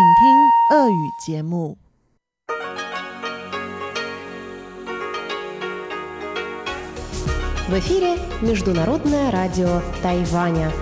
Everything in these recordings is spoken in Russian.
请听俄语节目。 В эфире Международное радио Тайваня.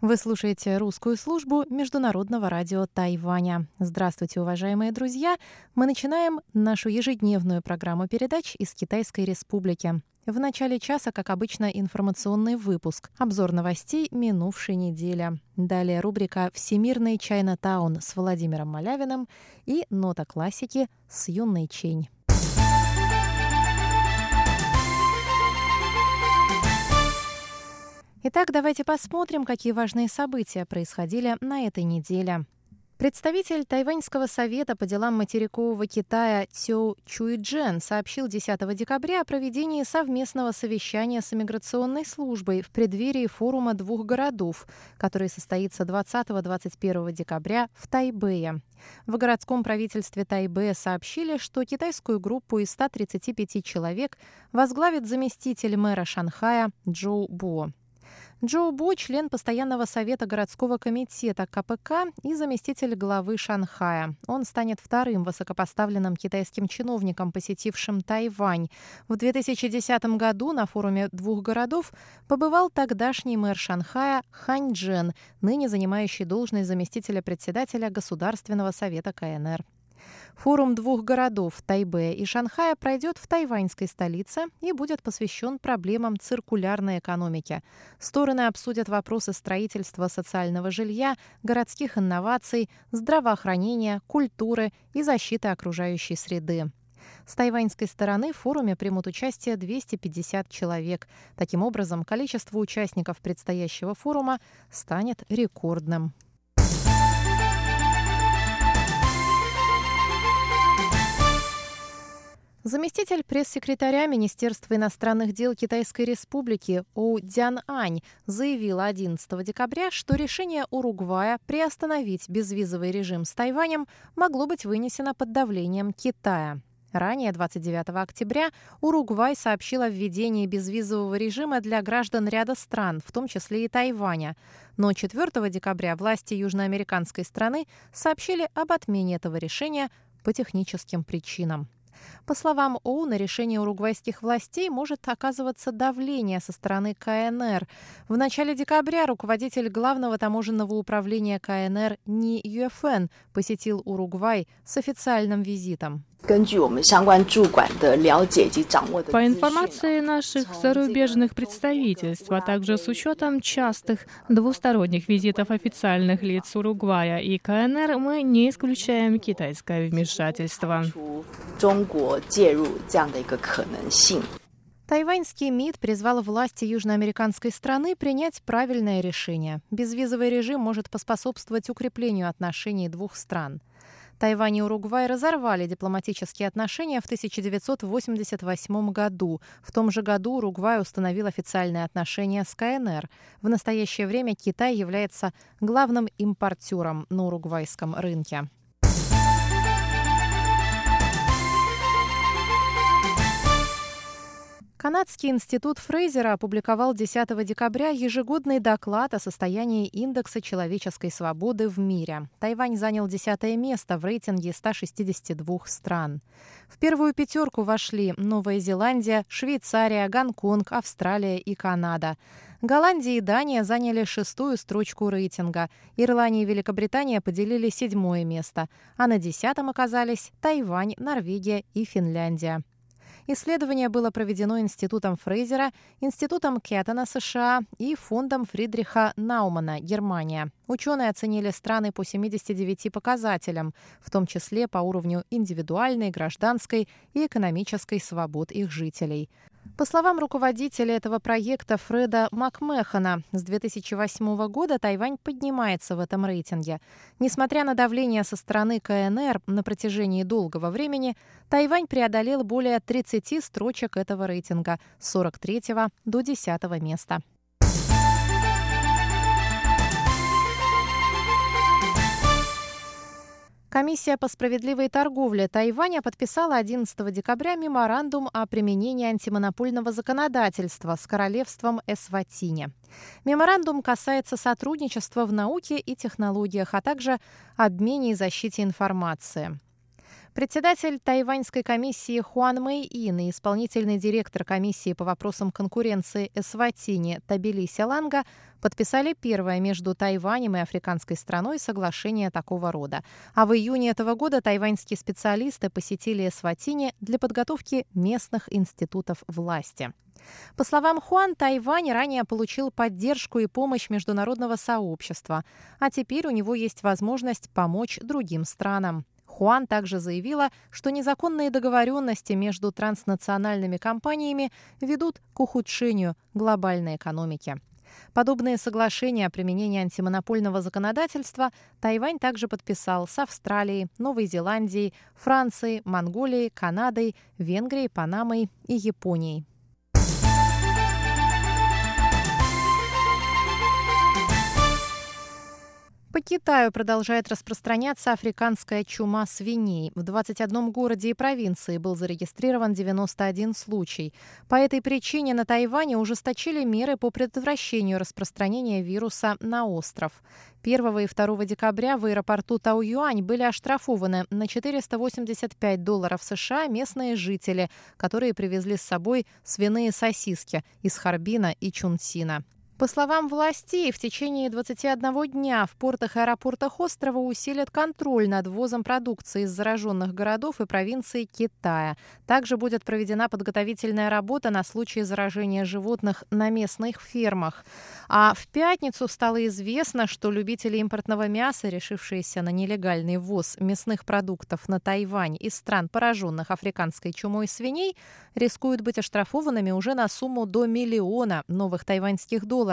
Вы слушаете русскую службу Международного радио Тайваня. Здравствуйте, уважаемые друзья! Мы начинаем нашу ежедневную программу передач из Китайской Республики. В начале часа, как обычно, информационный выпуск, обзор новостей минувшей недели. Далее рубрика «Всемирный Чайна-таун» с Владимиром Малявиным и «Нота классики» с Юной Чень. Итак, давайте посмотрим, какие важные события происходили на этой неделе. Представитель Тайваньского совета по делам материкового Китая Цю Чуйджен сообщил 10 декабря о проведении совместного совещания с иммиграционной службой в преддверии форума двух городов, который состоится 20-21 декабря в Тайбэе. В городском правительстве Тайбэя сообщили, что китайскую группу из 135 человек возглавит заместитель мэра Шанхая Джоу Бо. Джоу Бо – член постоянного совета городского комитета КПК и заместитель главы Шанхая. Он станет вторым высокопоставленным китайским чиновником, посетившим Тайвань. В 2010 году на форуме двух городов побывал тогдашний мэр Шанхая Хань Джен, ныне занимающий должность заместителя председателя Государственного совета КНР. Форум двух городов Тайбэя и Шанхая пройдет в тайваньской столице и будет посвящен проблемам циркулярной экономики. Стороны обсудят вопросы строительства социального жилья, городских инноваций, здравоохранения, культуры и защиты окружающей среды. С тайваньской стороны в форуме примут участие 250 человек. Таким образом, количество участников предстоящего форума станет рекордным. Заместитель пресс-секретаря Министерства иностранных дел Китайской Республики Оу Дзян Ань заявила 11 декабря, что решение Уругвая приостановить безвизовый режим с Тайванем могло быть вынесено под давлением Китая. Ранее, 29 октября, Уругвай сообщил о введении безвизового режима для граждан ряда стран, в том числе и Тайваня. Но 4 декабря власти южноамериканской страны сообщили об отмене этого решения по техническим причинам. По словам Оу, на решение уругвайских властей может оказываться давление со стороны КНР. В начале декабря руководитель главного таможенного управления КНР Ни Юэфэн посетил Уругвай с официальным визитом. По информации наших зарубежных представительств, а также с учетом частых двусторонних визитов официальных лиц Уругвая и КНР, мы не исключаем китайское вмешательство. Тайваньский МИД призвал власти южноамериканской страны принять правильное решение. Безвизовый режим может поспособствовать укреплению отношений двух стран. Тайвань и Уругвай разорвали дипломатические отношения в 1988 году. В том же году Уругвай установил официальные отношения с КНР. В настоящее время Китай является главным импортером на уругвайском рынке. Канадский институт Фрейзера опубликовал 10 декабря ежегодный доклад о состоянии индекса человеческой свободы в мире. Тайвань занял десятое место в рейтинге 162 стран. В первую пятерку вошли Новая Зеландия, Швейцария, Гонконг, Австралия и Канада. Голландия и Дания заняли шестую строчку рейтинга. Ирландия и Великобритания поделили седьмое место. А на десятом оказались Тайвань, Норвегия и Финляндия. Исследование было проведено Институтом Фрейзера, Институтом Кеттона США и Фондом Фридриха Наумана, Германия. Ученые оценили страны по 79 показателям, в том числе по уровню индивидуальной, гражданской и экономической свобод их жителей. По словам руководителя этого проекта Фреда Макмехана, с 2008 года Тайвань поднимается в этом рейтинге. Несмотря на давление со стороны КНР на протяжении долгого времени, Тайвань преодолел более 30 строчек этого рейтинга с 43 до 10 места. Комиссия по справедливой торговле Тайваня подписала 11 декабря меморандум о применении антимонопольного законодательства с королевством Эсватине. Меморандум касается сотрудничества в науке и технологиях, а также обмене и защите информации. Председатель тайваньской комиссии Хуан Мэй Ин и исполнительный директор комиссии по вопросам конкуренции Эсватини Табили Селанга подписали первое между Тайванем и африканской страной соглашение такого рода. А в июне этого года тайваньские специалисты посетили Эсватини для подготовки местных институтов власти. По словам Хуан, Тайвань ранее получил поддержку и помощь международного сообщества, а теперь у него есть возможность помочь другим странам. Хуан также заявила, что незаконные договоренности между транснациональными компаниями ведут к ухудшению глобальной экономики. Подобные соглашения о применении антимонопольного законодательства Тайвань также подписал с Австралией, Новой Зеландией, Францией, Монголией, Канадой, Венгрией, Панамой и Японией. По Китаю продолжает распространяться африканская чума свиней. В 21 городе и провинции был зарегистрирован 91 случай. По этой причине на Тайване ужесточили меры по предотвращению распространения вируса на остров. 1 и 2 декабря в аэропорту Тау-Юань были оштрафованы на 485 долларов США местные жители, которые привезли с собой свиные сосиски из Харбина и Чунсина. По словам властей, в течение 21 дня в портах и аэропортах острова усилят контроль над ввозом продукции из зараженных городов и провинций Китая. Также будет проведена подготовительная работа на случай заражения животных на местных фермах. А в пятницу стало известно, что любители импортного мяса, решившиеся на нелегальный ввоз мясных продуктов на Тайвань из стран, пораженных африканской чумой свиней, рискуют быть оштрафованными уже на сумму до миллиона новых тайваньских долларов.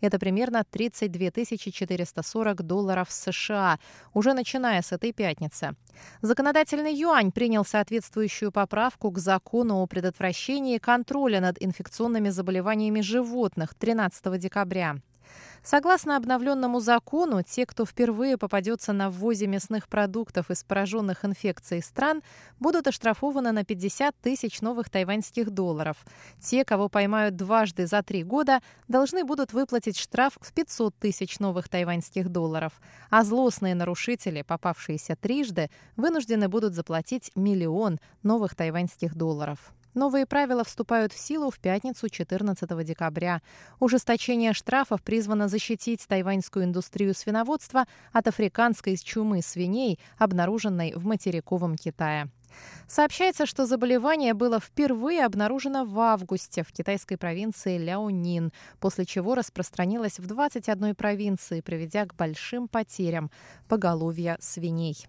Это примерно 32 440 долларов США, уже начиная с этой пятницы. Законодательный юань принял соответствующую поправку к закону о предотвращении контроля над инфекционными заболеваниями животных 13 декабря. Согласно обновленному закону, те, кто впервые попадется на ввозе мясных продуктов из пораженных инфекцией стран, будут оштрафованы на 50 тысяч новых тайваньских долларов. Те, кого поймают дважды за три года, должны будут выплатить штраф в 500 тысяч новых тайваньских долларов. А злостные нарушители, попавшиеся трижды, вынуждены будут заплатить миллион новых тайваньских долларов. Новые правила вступают в силу в пятницу 14 декабря. Ужесточение штрафов призвано защитить тайваньскую индустрию свиноводства от африканской чумы свиней, обнаруженной в материковом Китае. Сообщается, что заболевание было впервые обнаружено в августе в китайской провинции Ляонин, после чего распространилось в 21 провинции, приведя к большим потерям поголовья свиней.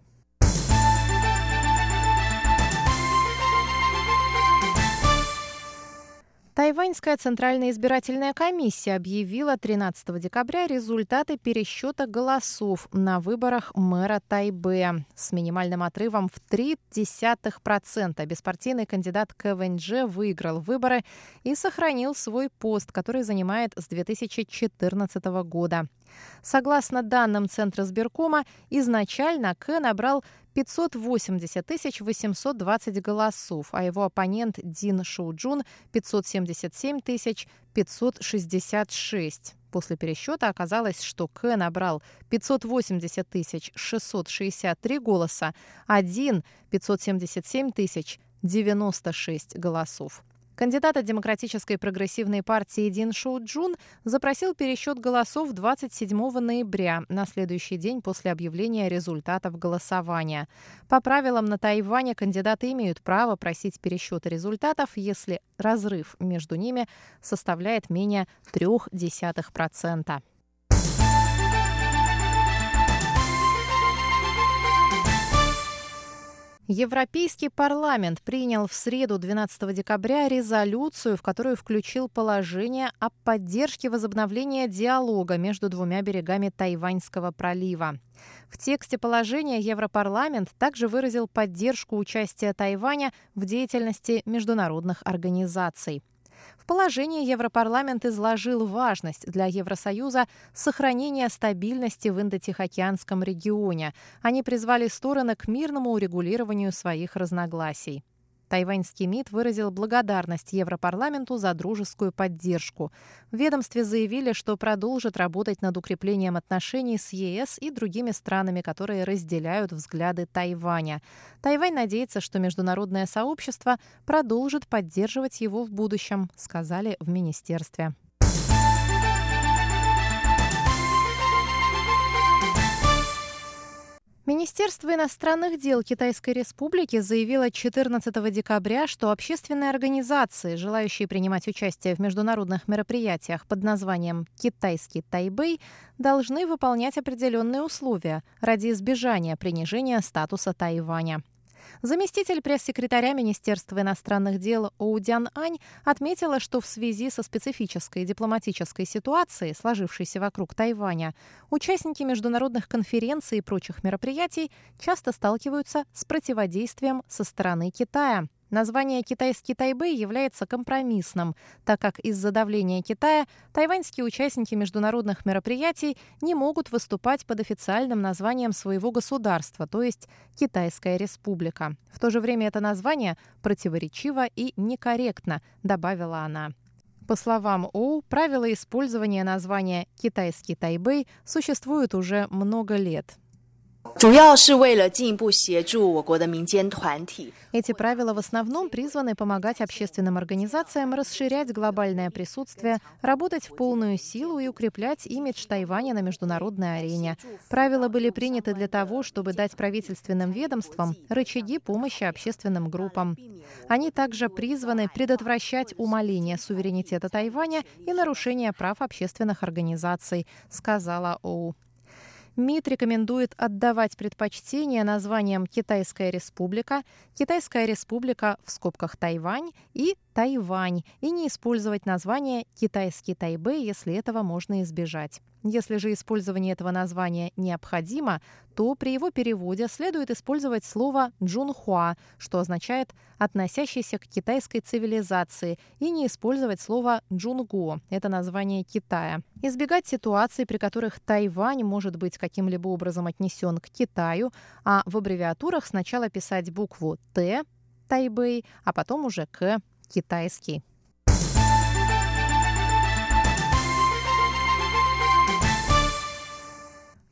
Тайваньская Центральная избирательная комиссия объявила 13 декабря результаты пересчета голосов на выборах мэра Тайбе с минимальным отрывом в 0,3%. Беспартийный кандидат КВНЖ выиграл выборы и сохранил свой пост, который занимает с 2014 года. Согласно данным Центра сберкома, изначально К набрал 580 820 голосов, а его оппонент Дин Шоуджун – 577 566. После пересчета оказалось, что К набрал 580 663 голоса, а Дин – 577 096 голосов. Кандидат от Демократической прогрессивной партии Дин Шоу Джун запросил пересчет голосов 27 ноября, на следующий день после объявления результатов голосования. По правилам на Тайване кандидаты имеют право просить пересчет результатов, если разрыв между ними составляет менее 0,3%. Европейский парламент принял в среду 12 декабря резолюцию, в которую включил положение о поддержке возобновления диалога между двумя берегами Тайваньского пролива. В тексте положения Европарламент также выразил поддержку участия Тайваня в деятельности международных организаций. В положении Европарламент изложил важность для Евросоюза сохранения стабильности в Индотихоокеанском регионе. Они призвали стороны к мирному урегулированию своих разногласий. Тайваньский МИД выразил благодарность Европарламенту за дружескую поддержку. В ведомстве заявили, что продолжат работать над укреплением отношений с ЕС и другими странами, которые разделяют взгляды Тайваня. Тайвань надеется, что международное сообщество продолжит поддерживать его в будущем, сказали в министерстве. Министерство иностранных дел Китайской Республики заявило 14 декабря, что общественные организации, желающие принимать участие в международных мероприятиях под названием «Китайский Тайбэй», должны выполнять определенные условия ради избежания принижения статуса Тайваня. Заместитель пресс-секретаря Министерства иностранных дел Оудян Ань отметила, что в связи со специфической дипломатической ситуацией, сложившейся вокруг Тайваня, участники международных конференций и прочих мероприятий часто сталкиваются с противодействием со стороны Китая. Название «Китайский Тайбэй» является компромиссным, так как из-за давления Китая тайваньские участники международных мероприятий не могут выступать под официальным названием своего государства, то есть «Китайская республика». В то же время это название противоречиво и некорректно, добавила она. По словам Оу, правила использования названия «Китайский Тайбэй» существуют уже много лет. Эти правила в основном призваны помогать общественным организациям расширять глобальное присутствие, работать в полную силу и укреплять имидж Тайваня на международной арене. Правила были приняты для того, чтобы дать правительственным ведомствам рычаги помощи общественным группам. Они также призваны предотвращать умаление суверенитета Тайваня и нарушение прав общественных организаций, сказала Оу. МИД рекомендует отдавать предпочтение названиям «Китайская республика», «Китайская республика» в скобках «Тайвань» и «Тайвань» и не использовать название «Китайский Тайбэй», если этого можно избежать. Если же использование этого названия необходимо, то при его переводе следует использовать слово «джунхуа», что означает «относящийся к китайской цивилизации», и не использовать слово «джунго» — это название Китая. Избегать ситуаций, при которых Тайвань может быть каким-либо образом отнесен к Китаю, а в аббревиатурах сначала писать букву «Т» — Тайбэй, а потом уже «К» — китайский.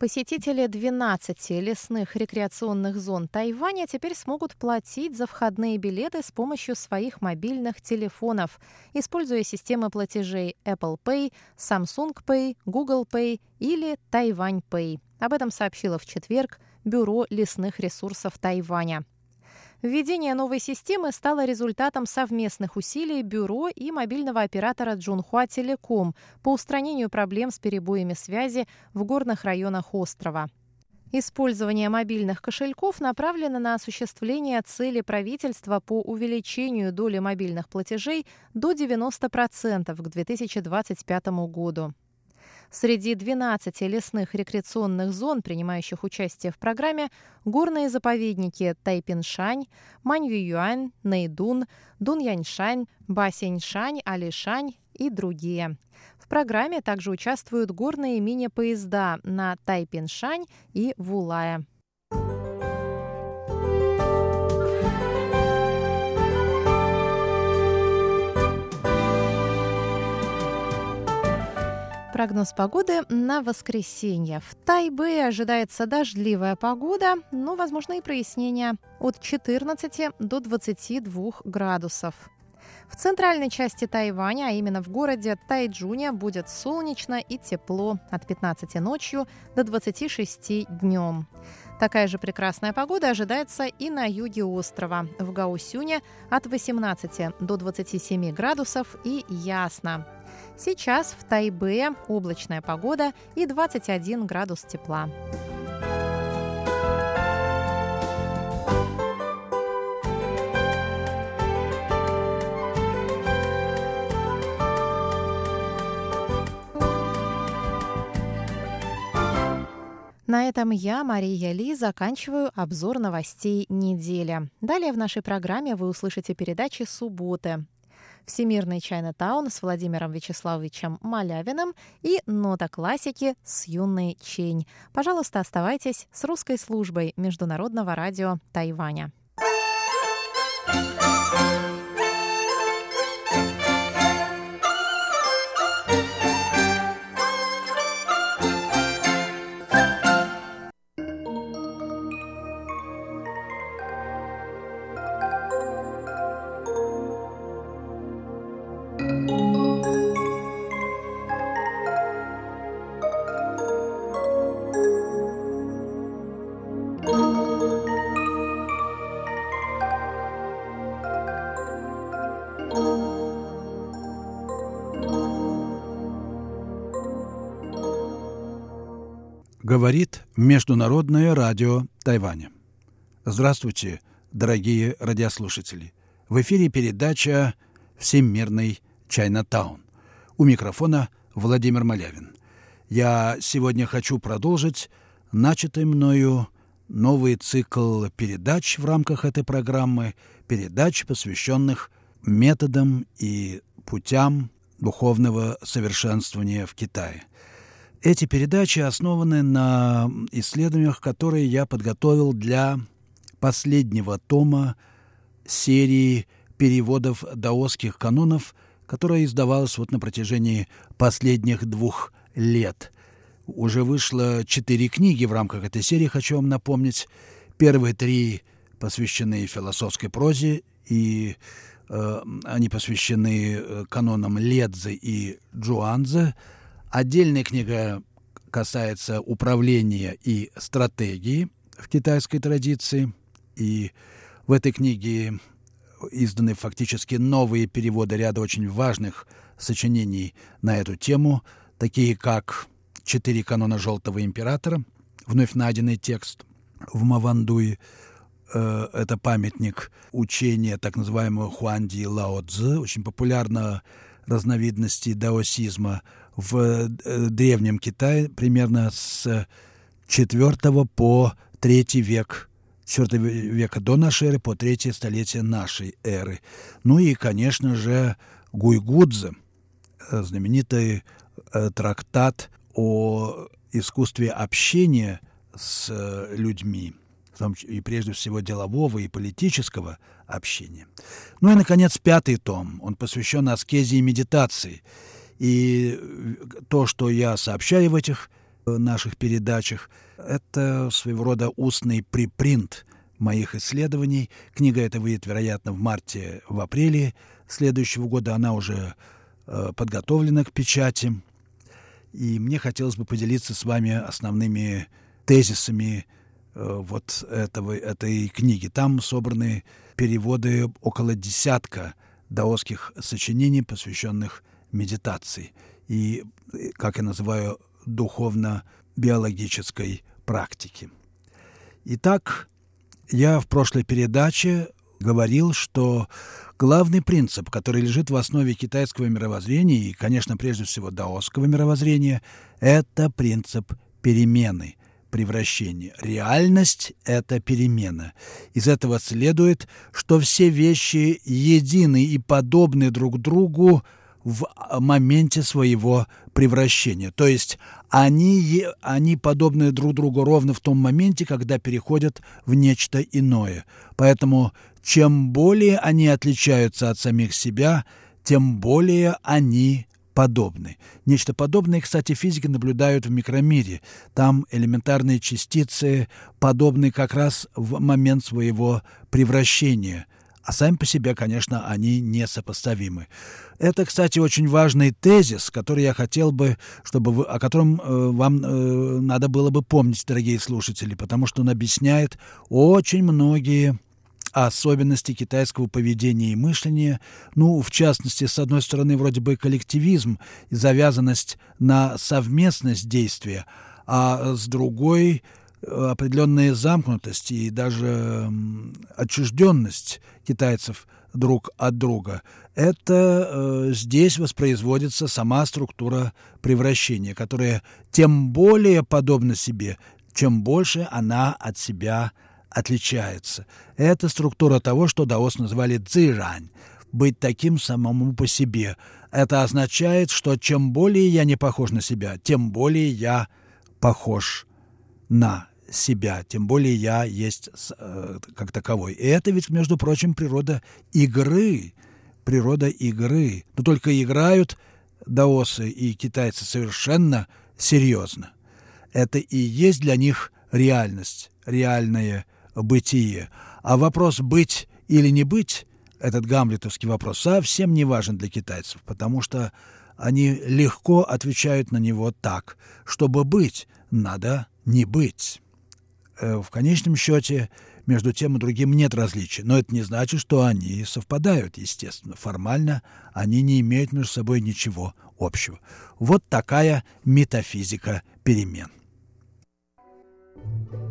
Посетители 12 лесных рекреационных зон Тайваня теперь смогут платить за входные билеты с помощью своих мобильных телефонов, используя системы платежей Apple Pay, Samsung Pay, Google Pay или Taiwan Pay. Об этом сообщило в четверг Бюро лесных ресурсов Тайваня. Введение новой системы стало результатом совместных усилий Бюро и мобильного оператора Джунхуа Телеком по устранению проблем с перебоями связи в горных районах острова. Использование мобильных кошельков направлено на осуществление цели правительства по увеличению доли мобильных платежей до 90% к 2025 году. Среди 12 лесных рекреационных зон, принимающих участие в программе, горные заповедники Тайпиншань, Маньююань, Нэйдун, Дуньяньшань, Басеньшань, Алишань и другие. В программе также участвуют горные мини-поезда на Тайпиншань и Вулая. Прогноз погоды на воскресенье. В Тайбе ожидается дождливая погода, но, возможно, и прояснения от 14 до 22 градусов. В центральной части Тайваня, а именно в городе Тайджуне, будет солнечно и тепло от 15 ночью до 26 днем. Такая же прекрасная погода ожидается и на юге острова. В Гаусюне от 18 до 27 градусов и ясно. Сейчас в Тайбе облачная погода и 21 градус тепла. На этом я, Мария Ли, заканчиваю обзор новостей недели. Далее в нашей программе вы услышите передачи «Субботы». Всемирный Чайна-таун с Владимиром Вячеславовичем Малявиным и нота классики с юной Чень. Пожалуйста, оставайтесь с русской службой Международного радио Тайваня. Говорит Международное радио Тайваня. Здравствуйте, дорогие радиослушатели. В эфире передача «Всемирный Чайнатаун». У микрофона Владимир Малявин. Я сегодня хочу продолжить начатый мною новый цикл передач в рамках этой программы, передач, посвященных методам и путям духовного совершенствования в Китае – эти передачи основаны на исследованиях, которые я подготовил для последнего тома серии переводов даосских канонов, которая издавалась вот на протяжении последних двух лет. Уже вышло четыре книги в рамках этой серии, хочу вам напомнить. Первые три посвящены философской прозе, и э, они посвящены э, канонам Ледзе и Джуанзе – Отдельная книга касается управления и стратегии в китайской традиции. И в этой книге изданы фактически новые переводы ряда очень важных сочинений на эту тему, такие как «Четыре канона Желтого Императора», вновь найденный текст в Мавандуе, э, это памятник учения так называемого Хуанди Лао Цзы, очень популярного разновидности даосизма – в э, Древнем Китае примерно с IV по III век IV века до нашей эры по третье столетие нашей эры. Ну и, конечно же, Гуйгудзе, э, знаменитый э, трактат о искусстве общения с людьми, и прежде всего делового и политического общения. Ну и, наконец, пятый том. Он посвящен аскезе и медитации – и то, что я сообщаю в этих э, наших передачах, это своего рода устный припринт моих исследований. Книга эта выйдет, вероятно, в марте, в апреле следующего года. Она уже э, подготовлена к печати. И мне хотелось бы поделиться с вами основными тезисами э, вот этого, этой книги. Там собраны переводы около десятка даосских сочинений, посвященных медитации и, как я называю, духовно-биологической практики. Итак, я в прошлой передаче говорил, что главный принцип, который лежит в основе китайского мировоззрения и, конечно, прежде всего даосского мировоззрения, это принцип перемены, превращения. Реальность — это перемена. Из этого следует, что все вещи едины и подобны друг другу в моменте своего превращения. То есть они, они подобны друг другу ровно в том моменте, когда переходят в нечто иное. Поэтому чем более они отличаются от самих себя, тем более они подобны. Нечто подобное, кстати, физики наблюдают в микромире. Там элементарные частицы подобны как раз в момент своего превращения – а сами по себе, конечно, они несопоставимы. Это, кстати, очень важный тезис, который я хотел бы, чтобы вы, о котором э, вам э, надо было бы помнить, дорогие слушатели, потому что он объясняет очень многие особенности китайского поведения и мышления, ну, в частности, с одной стороны, вроде бы коллективизм и завязанность на совместность действия, а с другой определенная замкнутость и даже отчужденность китайцев друг от друга. Это э, здесь воспроизводится сама структура превращения, которая тем более подобна себе, чем больше она от себя отличается. Это структура того, что даос называли цзирань, быть таким самому по себе. Это означает, что чем более я не похож на себя, тем более я похож на себя, тем более я есть э, как таковой. И это ведь, между прочим, природа игры, природа игры. Но только играют даосы и китайцы совершенно серьезно. Это и есть для них реальность, реальное бытие. А вопрос быть или не быть, этот гамлетовский вопрос, совсем не важен для китайцев, потому что они легко отвечают на него так. Чтобы быть, надо не быть. Э, в конечном счете между тем и другим нет различий, но это не значит, что они совпадают, естественно. Формально они не имеют между собой ничего общего. Вот такая метафизика перемен. Вы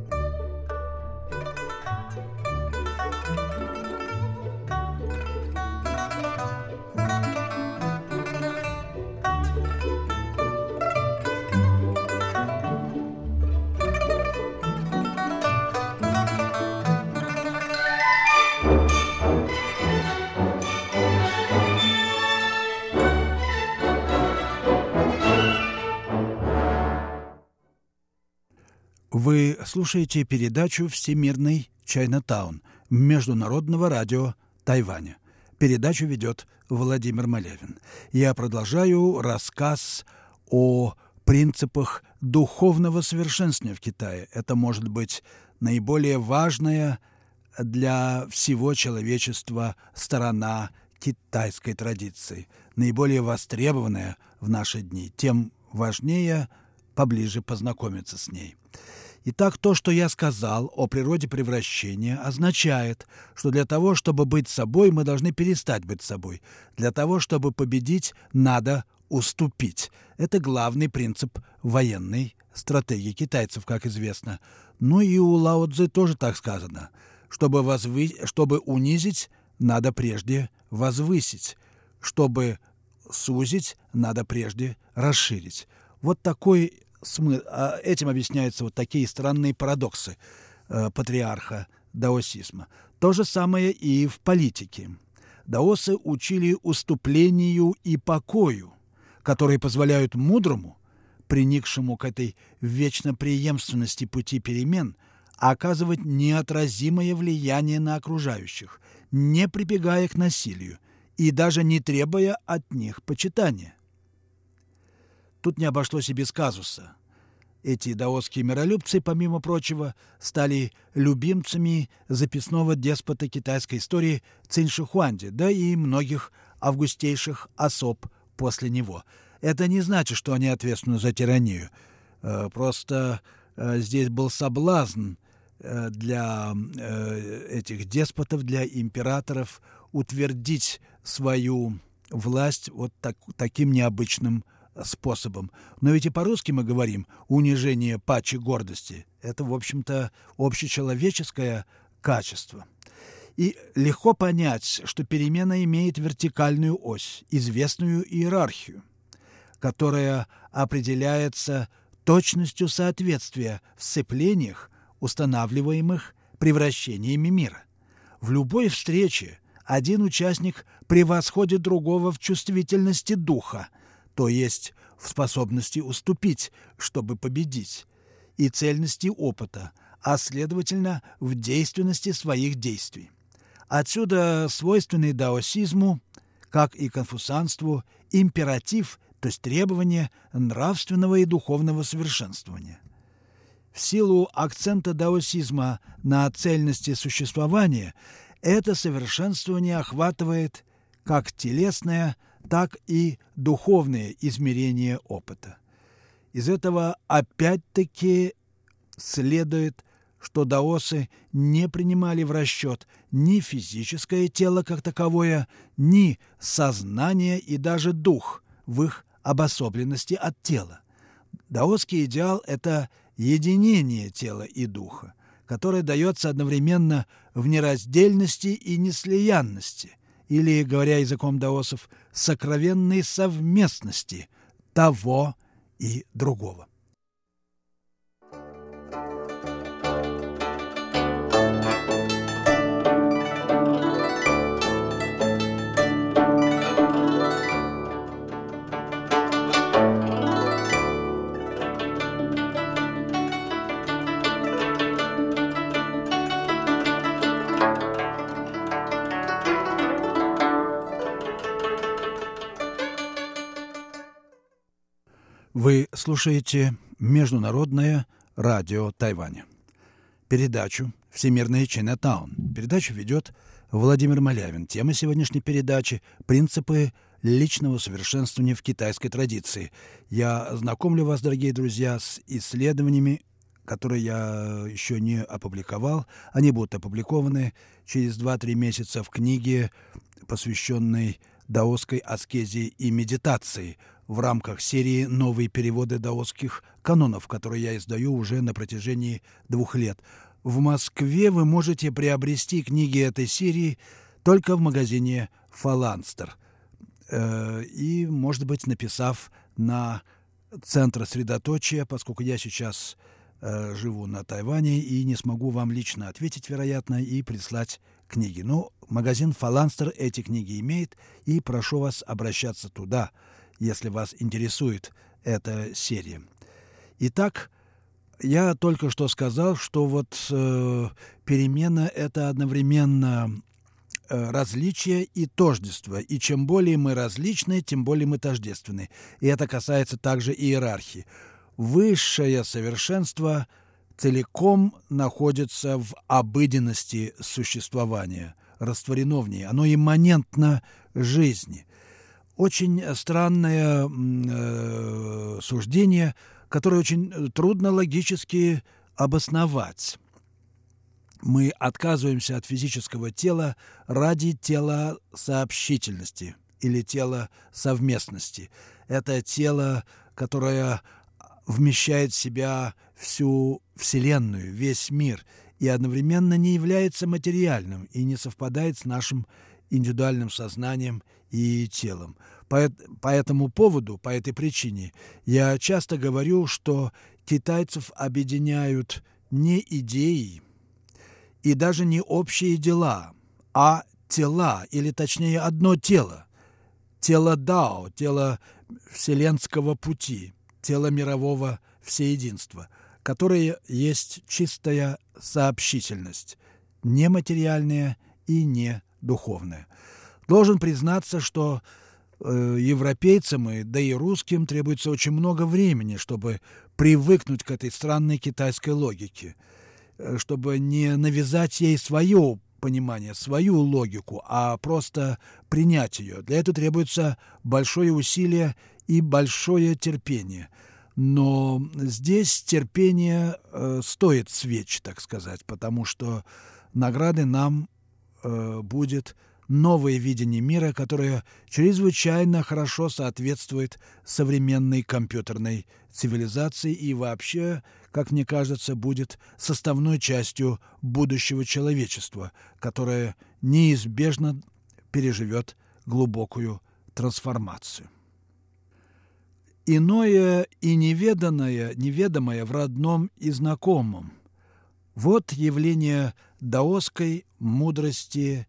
слушаете передачу «Всемирный Чайнатаун» Международного радио Тайваня. Передачу ведет Владимир Малявин. Я продолжаю рассказ о принципах духовного совершенствования в Китае. Это может быть наиболее важная для всего человечества сторона китайской традиции, наиболее востребованная в наши дни. Тем важнее поближе познакомиться с ней. Итак, то, что я сказал о природе превращения, означает, что для того, чтобы быть собой, мы должны перестать быть собой. Для того, чтобы победить, надо уступить. Это главный принцип военной стратегии китайцев, как известно. Ну и у Лао Цзы тоже так сказано. Чтобы, возвы... чтобы унизить, надо прежде возвысить. Чтобы сузить, надо прежде расширить. Вот такой смы... А этим объясняются вот такие странные парадоксы э, патриарха даосизма. То же самое и в политике. Даосы учили уступлению и покою, которые позволяют мудрому, приникшему к этой вечно преемственности пути перемен, оказывать неотразимое влияние на окружающих, не прибегая к насилию и даже не требуя от них почитания. Тут не обошлось и без казуса. Эти даосские миролюбцы, помимо прочего, стали любимцами записного деспота китайской истории Цинь Шихуанди, да и многих августейших особ после него. Это не значит, что они ответственны за тиранию. Э, просто э, здесь был соблазн э, для этих деспотов, для императоров утвердить свою власть вот так, таким необычным способом. Но ведь и по-русски мы говорим «унижение пачи гордости». Это, в общем-то, общечеловеческое качество. И легко понять, что перемена имеет вертикальную ось, известную иерархию, которая определяется точностью соответствия в сцеплениях, устанавливаемых превращениями мира. В любой встрече один участник превосходит другого в чувствительности духа – то есть в способности уступить, чтобы победить, и цельности опыта, а следовательно в действенности своих действий. Отсюда свойственный даосизму, как и конфуцианству, императив, то есть требование нравственного и духовного совершенствования. В силу акцента даосизма на цельности существования это совершенствование охватывает как телесное, так и духовные измерения опыта. Из этого опять-таки следует, что даосы не принимали в расчет ни физическое тело как таковое, ни сознание и даже дух в их обособленности от тела. Даосский идеал – это единение тела и духа, которое дается одновременно в нераздельности и неслиянности – или, говоря языком даосов, сокровенной совместности того и другого. Вы слушаете Международное радио Тайваня. Передачу «Всемирный Чайнатаун». Передачу ведет Владимир Малявин. Тема сегодняшней передачи – принципы личного совершенствования в китайской традиции. Я знакомлю вас, дорогие друзья, с исследованиями, которые я еще не опубликовал. Они будут опубликованы через 2-3 месяца в книге, посвященной даосской аскезии и медитации в рамках серии «Новые переводы даосских канонов», которые я издаю уже на протяжении двух лет. В Москве вы можете приобрести книги этой серии только в магазине «Фаланстер». Э, и, может быть, написав на центр средоточия, поскольку я сейчас э, живу на Тайване и не смогу вам лично ответить, вероятно, и прислать книги. Но магазин «Фаланстер» эти книги имеет, и прошу вас обращаться туда, если вас интересует эта серия. Итак, я только что сказал, что вот э, перемена – это одновременно Э, различия и тождество. И чем более мы различны, тем более мы тождественны. И это касается также иерархии. Высшее совершенство целиком находится в обыденности существования, растворено в ней. Оно имманентно жизни. Очень странное э, суждение, которое очень трудно логически обосновать мы отказываемся от физического тела ради тела сообщительности или тела совместности. Это тело, которое вмещает в себя всю Вселенную, весь мир, и одновременно не является материальным и не совпадает с нашим индивидуальным сознанием и телом. По, по этому поводу, по этой причине, я часто говорю, что китайцев объединяют не идеи, и даже не общие дела, а тела, или точнее одно тело. Тело Дао, тело Вселенского пути, тело мирового всеединства, которое есть чистая сообщительность, нематериальная и не духовная. Должен признаться, что э, европейцам, и, да и русским требуется очень много времени, чтобы привыкнуть к этой странной китайской логике – Э, чтобы не навязать ей свое понимание, свою логику, а просто принять ее. Для этого требуется большое усилие и большое терпение. Но здесь терпение э, стоит свеч, так сказать, потому что награды нам э, будет новое видение мира, которое чрезвычайно хорошо соответствует современной компьютерной цивилизации и вообще, как мне кажется, будет составной частью будущего человечества, которое неизбежно переживет глубокую трансформацию. Иное и неведанное, неведомое в родном и знакомом – вот явление даосской мудрости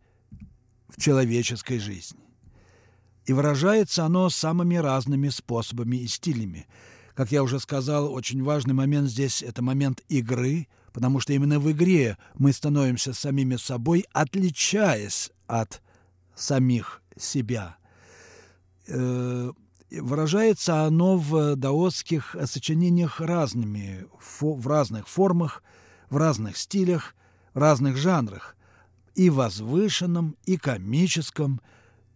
в человеческой жизни. И выражается оно самыми разными способами и стилями. Как я уже сказал, очень важный момент здесь – это момент игры, потому что именно в игре мы становимся самими собой, отличаясь от самих себя. Э, выражается оно в даосских сочинениях разными, в разных формах, в разных стилях, в разных жанрах – и возвышенном, и комическом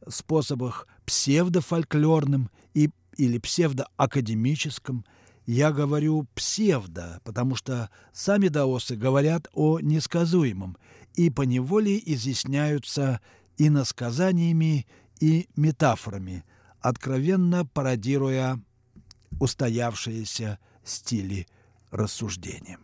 способах, псевдофольклорным и, или псевдоакадемическом. Я говорю псевдо, потому что сами даосы говорят о несказуемом и поневоле изъясняются иносказаниями и метафорами, откровенно пародируя устоявшиеся стили рассуждения.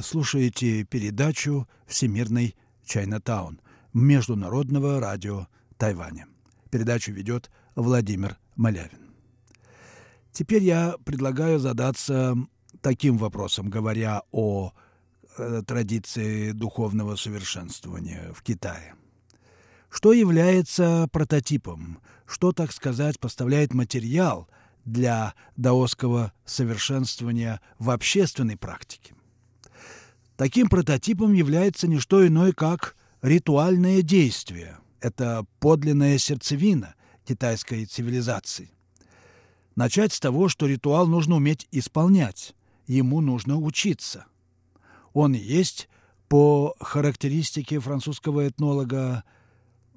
Слушаете передачу «Всемирный Чайнатаун» Международного радио Тайваня. Передачу ведет Владимир Малявин. Теперь я предлагаю задаться таким вопросом, говоря о э, традиции духовного совершенствования в Китае. Что является прототипом? Что, так сказать, поставляет материал для даосского совершенствования в общественной практике? Таким прототипом является не что иное, как ритуальное действие. Это подлинная сердцевина китайской цивилизации. Начать с того, что ритуал нужно уметь исполнять, ему нужно учиться. Он есть по характеристике французского этнолога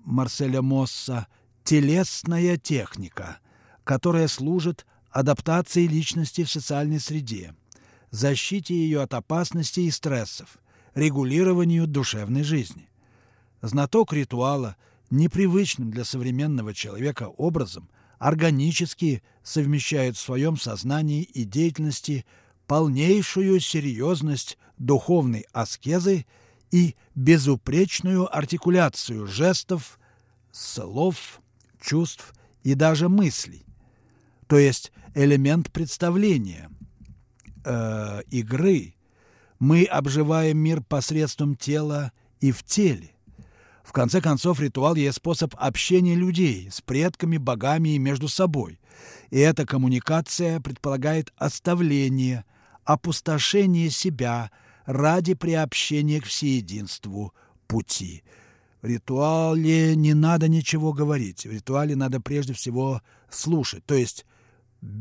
Марселя Мосса телесная техника, которая служит адаптации личности в социальной среде, защите ее от опасностей и стрессов, регулированию душевной жизни. Знаток ритуала непривычным для современного человека образом органически совмещает в своем сознании и деятельности полнейшую серьезность духовной аскезы и безупречную артикуляцию жестов, слов, чувств и даже мыслей, то есть элемент представления, э, игры. Мы обживаем мир посредством тела и в теле. В конце концов, ритуал есть способ общения людей с предками, богами и между собой. И эта коммуникация предполагает оставление, опустошение себя – ради приобщения к всеединству пути. В ритуале не надо ничего говорить. В ритуале надо прежде всего слушать, то есть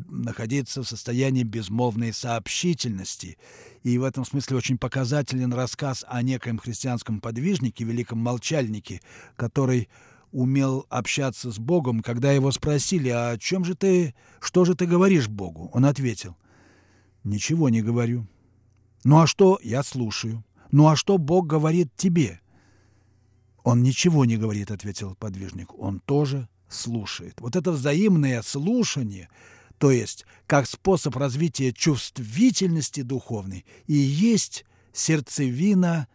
находиться в состоянии безмолвной сообщительности. И в этом смысле очень показателен рассказ о некоем христианском подвижнике, великом молчальнике, который умел общаться с Богом, когда его спросили, а о чем же ты, что же ты говоришь Богу? Он ответил, ничего не говорю. Ну а что я слушаю? Ну а что Бог говорит тебе? Он ничего не говорит, ответил подвижник. Он тоже слушает. Вот это взаимное слушание, то есть как способ развития чувствительности духовной, и есть сердцевина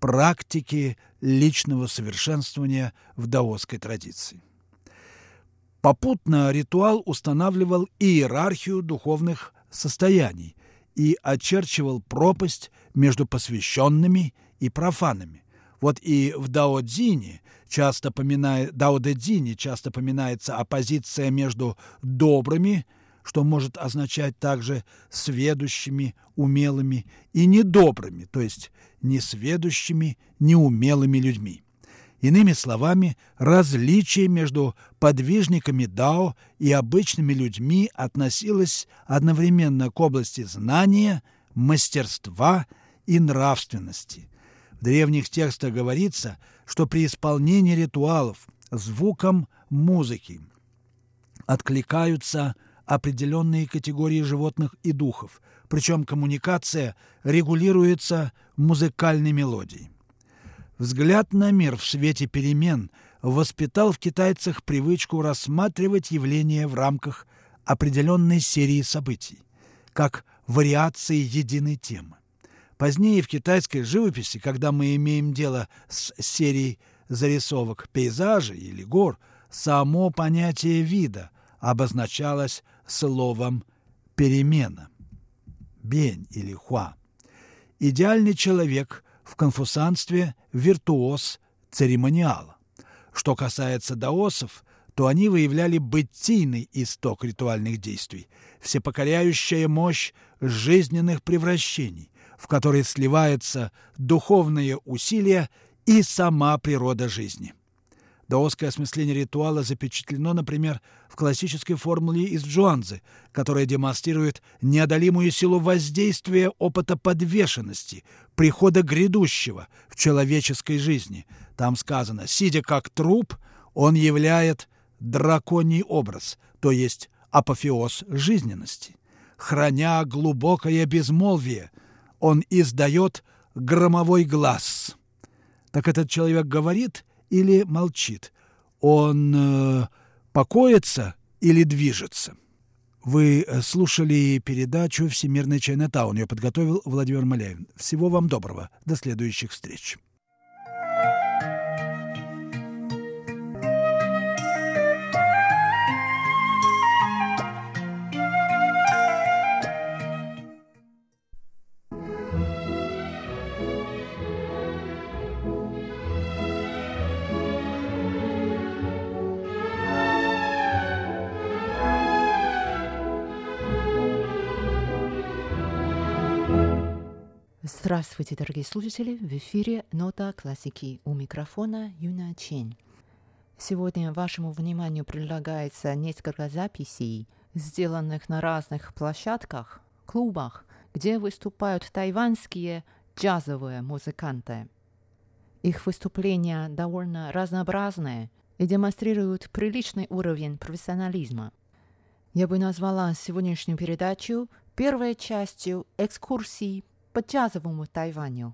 практики личного совершенствования в даосской традиции. Попутно ритуал устанавливал иерархию духовных состояний, и очерчивал пропасть между посвященными и профанами. Вот и в Дао-Дзине часто, поминает, Дао часто поминается оппозиция между добрыми, что может означать также сведущими, умелыми, и недобрыми, то есть несведущими, неумелыми людьми. Иными словами, различие между подвижниками Дао и обычными людьми относилось одновременно к области знания, мастерства и нравственности. Древних текстах говорится, что при исполнении ритуалов звуком музыки откликаются определенные категории животных и духов, причем коммуникация регулируется музыкальной мелодией. Взгляд на мир в свете перемен воспитал в китайцах привычку рассматривать явления в рамках определенной серии событий, как вариации единой темы. Позднее в китайской живописи, когда мы имеем дело с серией зарисовок пейзажей или гор, само понятие вида обозначалось словом «перемена» – бень или хуа. Идеальный человек в конфусанстве виртуоз церемониала. Что касается даосов, то они выявляли бытийный исток ритуальных действий, всепокоряющая мощь жизненных превращений, в которой сливается духовное усилие и сама природа жизни. Даосское осмысление ритуала запечатлено, например, в классической формуле из Джуанзы, которая демонстрирует неодолимую силу воздействия опыта подвешенности, прихода грядущего в человеческой жизни. Там сказано «сидя как труп, он являет драконий образ, то есть апофеоз жизненности. Храня глубокое безмолвие, он издает громовой глаз». Так этот человек говорит – или молчит? Он э, покоится или движется? Вы э, слушали передачу «Всемирный Чайнатаун». Ее подготовил Владимир Маляев. Всего вам доброго. До следующих встреч. Здравствуйте, дорогие слушатели! В эфире «Нота классики» у микрофона Юна Чен. Сегодня вашему вниманию предлагается несколько записей, сделанных на разных площадках, клубах, где выступают тайваньские джазовые музыканты. Их выступления довольно разнообразные и демонстрируют приличный уровень профессионализма. Я бы назвала сегодняшнюю передачу первой частью экскурсии по джазовому Тайваню.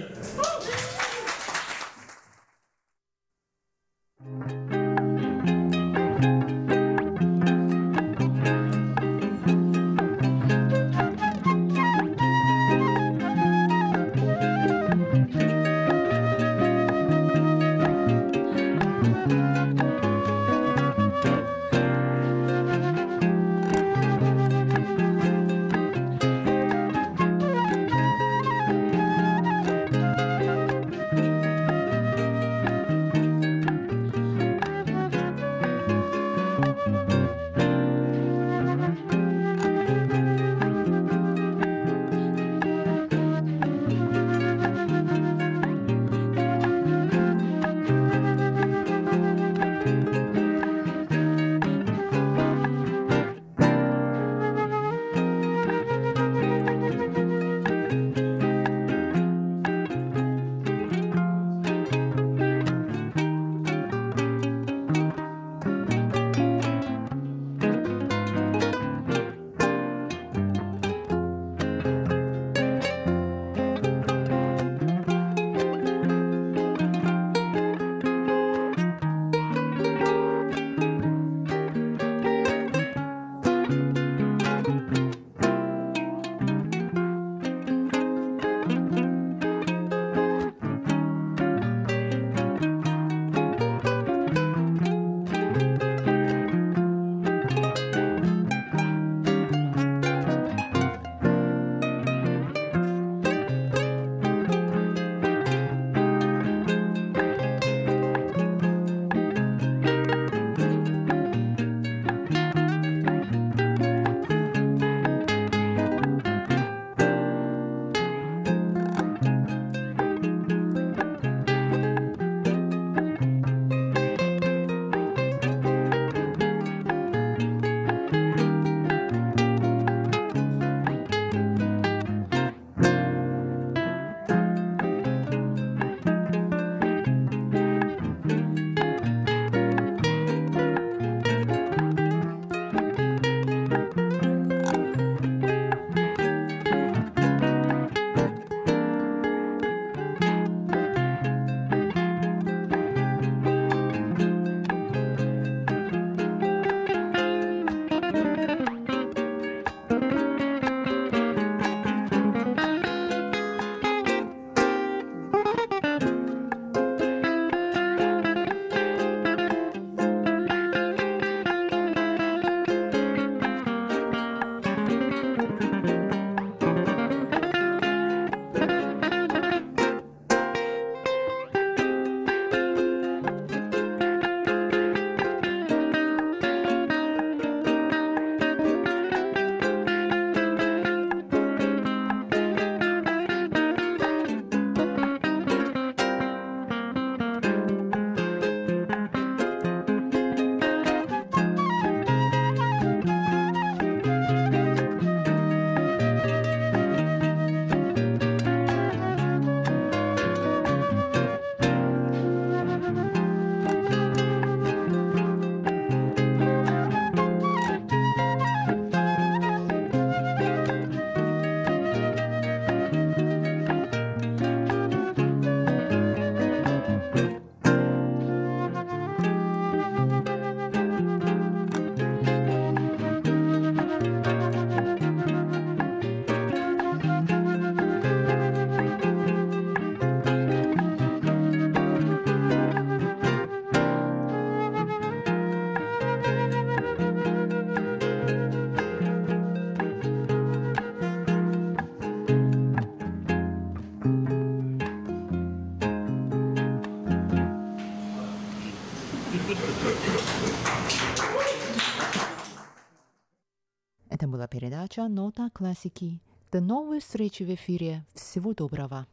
ваша нота классики. До новой встречи в эфире. Всего доброго.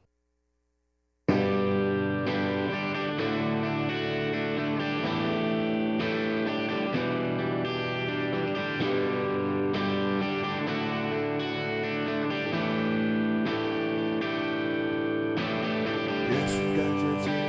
Если хотите